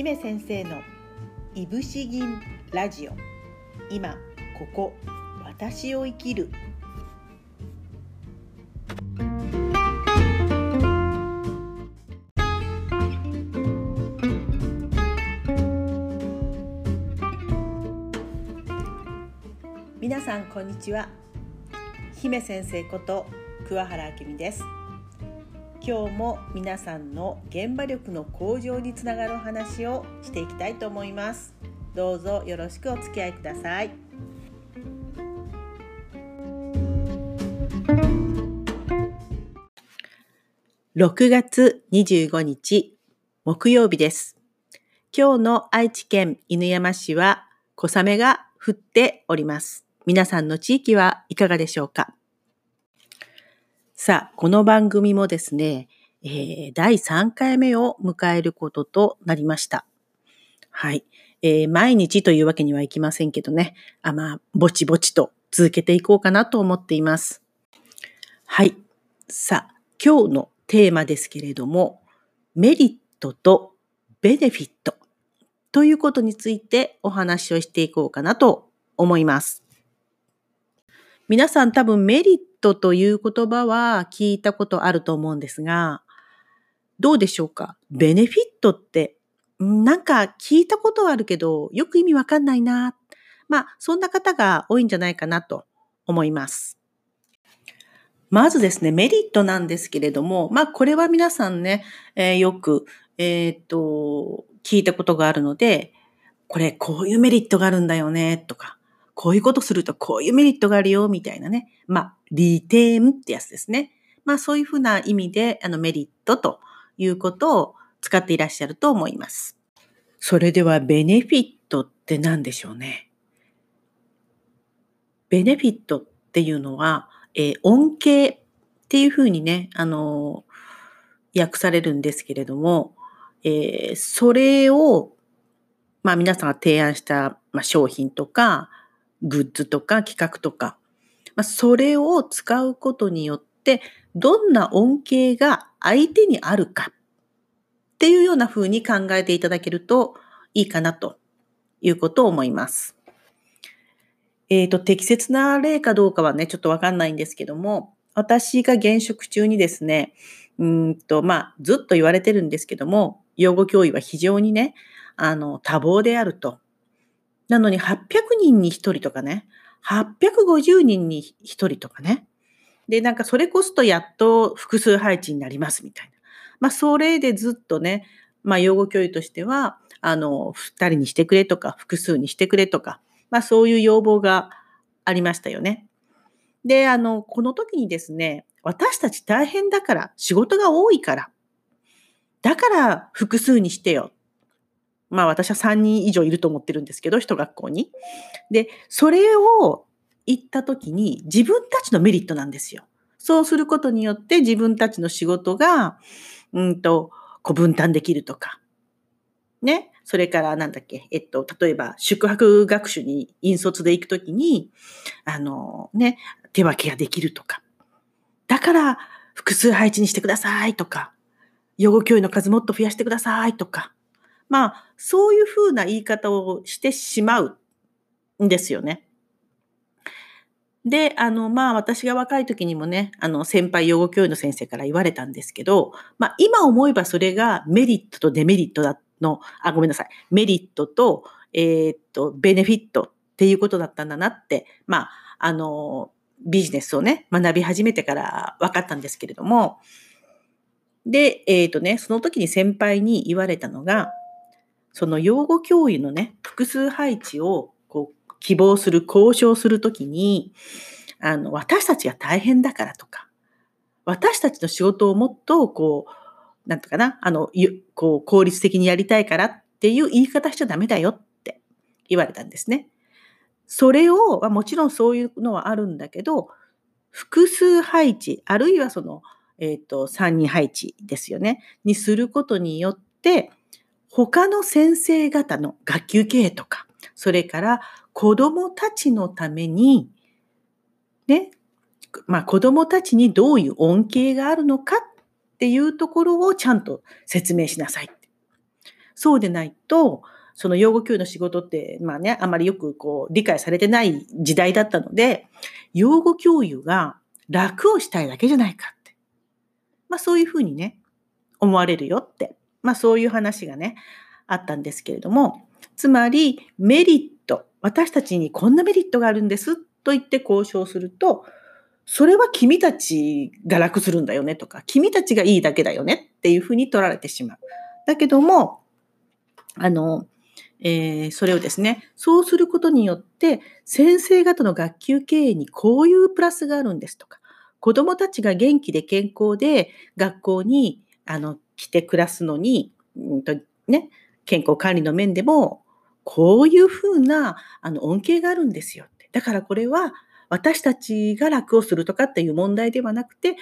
姫先生のいぶし銀ラジオ。今ここ私を生きる。皆さんこんにちは。姫先生こと桑原明美です。今日も皆さんの現場力の向上につながるお話をしていきたいと思います。どうぞよろしくお付き合いください。6月25日木曜日です。今日の愛知県犬山市は小雨が降っております。皆さんの地域はいかがでしょうか？さあ、この番組もですね、えー、第3回目を迎えることとなりました。はい。えー、毎日というわけにはいきませんけどね、あまあ、ぼちぼちと続けていこうかなと思っています。はい。さあ、今日のテーマですけれども、メリットとベネフィットということについてお話をしていこうかなと思います。皆さん多分メリットという言葉は聞いたことあると思うんですが、どうでしょうか？ベネフィットって、なんか聞いたことはあるけど、よく意味わかんないな。まあ、そんな方が多いんじゃないかなと思います。まずですね、メリットなんですけれども、まあ、これは皆さんね、えー、よく、えっ、と、聞いたことがあるので、これ、こういうメリットがあるんだよね、とか、こういうことするとこういうメリットがあるよ、みたいなね。まあ、利点ってやつですね。まあ、そういうふうな意味で、あの、メリットということを使っていらっしゃると思います。それでは、ベネフィットって何でしょうね。ベネフィットっていうのは、えー、恩恵っていうふうにね、あのー、訳されるんですけれども、えー、それを、まあ皆さんが提案した、まあ、商品とか、グッズとか企画とか、まあ、それを使うことによって、どんな恩恵が相手にあるかっていうような風に考えていただけるといいかなということを思います。えっ、ー、と、適切な例かどうかはね、ちょっとわかんないんですけども、私が現職中にですね、うんと、まあ、ずっと言われてるんですけども、養護教諭は非常にね、あの、多忙であると。なのに800人に1人とかね、850人に1人とかね。で、なんかそれこそとやっと複数配置になりますみたいな。まあ、それでずっとね、まあ、養護教諭としては、あの、2人にしてくれとか、複数にしてくれとか、まあ、そういう要望がありましたよね。で、あの、この時にですね、私たち大変だから、仕事が多いから、だから複数にしてよまあ私は3人以上いると思ってるんですけど、一学校に。で、それを言った時に自分たちのメリットなんですよ。そうすることによって自分たちの仕事が、うんと、こう分担できるとか。ね。それからなんだっけ、えっと、例えば宿泊学習に引率で行くときに、あの、ね、手分けができるとか。だから複数配置にしてくださいとか。養護教諭の数もっと増やしてくださいとか。まあ、そういうふうな言い方をしてしまうんですよね。で、あの、まあ、私が若い時にもね、あの、先輩養護教諭の先生から言われたんですけど、まあ、今思えばそれがメリットとデメリットだの、あ、ごめんなさい。メリットと、えー、っと、ベネフィットっていうことだったんだなって、まあ、あの、ビジネスをね、学び始めてから分かったんですけれども、で、えー、っとね、その時に先輩に言われたのが、その養護教諭のね、複数配置をこう希望する、交渉するときに、あの、私たちが大変だからとか、私たちの仕事をもっと、こう、なんとかな、あの、こう、効率的にやりたいからっていう言い方しちゃダメだよって言われたんですね。それを、もちろんそういうのはあるんだけど、複数配置、あるいはその、えっ、ー、と、3人配置ですよね、にすることによって、他の先生方の学級経営とか、それから子供たちのために、ね、まあ子供たちにどういう恩恵があるのかっていうところをちゃんと説明しなさい。そうでないと、その養護教諭の仕事って、まあね、あまりよくこう理解されてない時代だったので、養護教諭が楽をしたいだけじゃないかって。まあそういうふうにね、思われるよって。まあそういう話がね、あったんですけれども、つまりメリット、私たちにこんなメリットがあるんですと言って交渉すると、それは君たちが楽するんだよねとか、君たちがいいだけだよねっていうふうに取られてしまう。だけども、あの、えー、それをですね、そうすることによって、先生方の学級経営にこういうプラスがあるんですとか、子供たちが元気で健康で学校にあの来て暮らすのに、うんとね、健康管理の面でも、こういうふうなあの恩恵があるんですよって。だからこれは私たちが楽をするとかっていう問題ではなくて、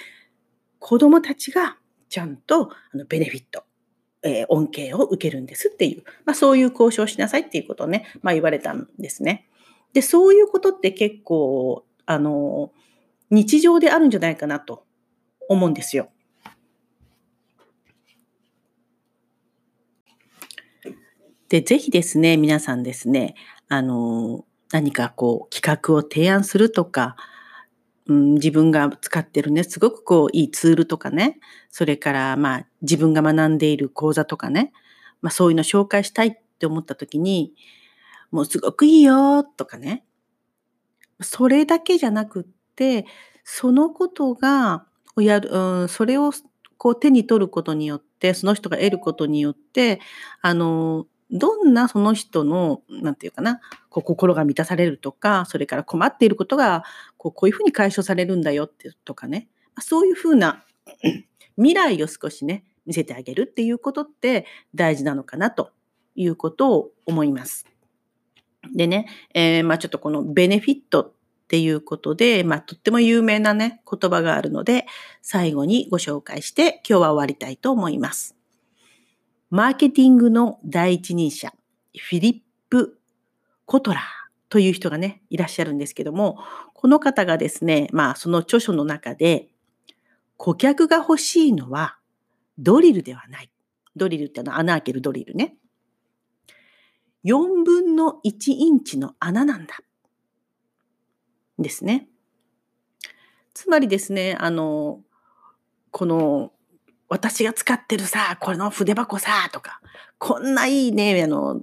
子供たちがちゃんとあのベネフィット、えー、恩恵を受けるんですっていう、まあ、そういう交渉しなさいっていうことをね、まあ、言われたんですね。で、そういうことって結構、あの、日常であるんじゃないかなと思うんですよ。で、ぜひですね、皆さんですね、あの、何かこう企画を提案するとか、うん、自分が使ってるね、すごくこういいツールとかね、それからまあ自分が学んでいる講座とかね、まあそういうの紹介したいって思った時に、もうすごくいいよとかね、それだけじゃなくって、そのことが、やる、うん、それをこう手に取ることによって、その人が得ることによって、あの、どんなその人の、なんていうかな、こう心が満たされるとか、それから困っていることが、こうこういうふうに解消されるんだよってとかね、そういうふうな 未来を少しね、見せてあげるっていうことって大事なのかなということを思います。でね、えー、まあちょっとこのベネフィットっていうことで、まあとっても有名なね、言葉があるので、最後にご紹介して今日は終わりたいと思います。マーケティングの第一人者、フィリップ・コトラーという人がね、いらっしゃるんですけども、この方がですね、まあその著書の中で、顧客が欲しいのはドリルではない。ドリルってのは穴開けるドリルね。4分の1インチの穴なんだ。ですね。つまりですね、あの、この私が使ってるさ、この筆箱さ、とか、こんないいね、あの、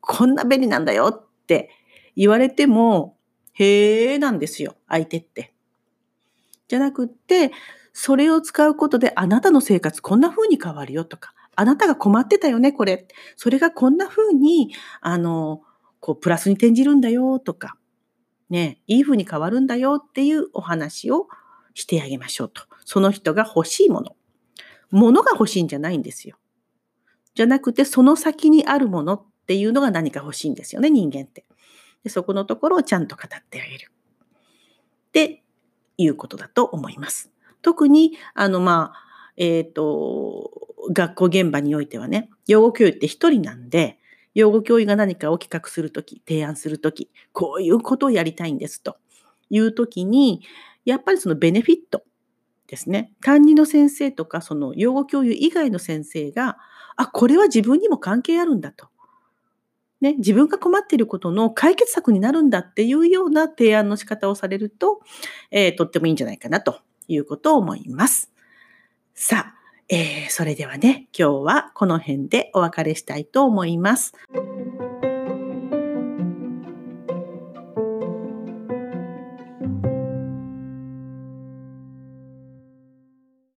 こんな便利なんだよって言われても、へえなんですよ、相手って。じゃなくって、それを使うことであなたの生活こんな風に変わるよとか、あなたが困ってたよね、これ。それがこんな風に、あの、こう、プラスに転じるんだよとか、ね、いい風に変わるんだよっていうお話をしてあげましょうと。その人が欲しいもの。物が欲しいんじゃないんですよ。じゃなくて、その先にあるものっていうのが何か欲しいんですよね、人間って。でそこのところをちゃんと語ってあげる。っていうことだと思います。特に、あの、まあ、えっ、ー、と、学校現場においてはね、養護教諭って一人なんで、養護教諭が何かを企画するとき、提案するとき、こういうことをやりたいんですというときに、やっぱりそのベネフィットですね、担任の先生とか、その養護教諭以外の先生が、あ、これは自分にも関係あるんだと。ね、自分が困っていることの解決策になるんだっていうような提案の仕方をされると、えー、とってもいいんじゃないかなということを思います。さあ、えー、それではね、今日はこの辺でお別れしたいと思います。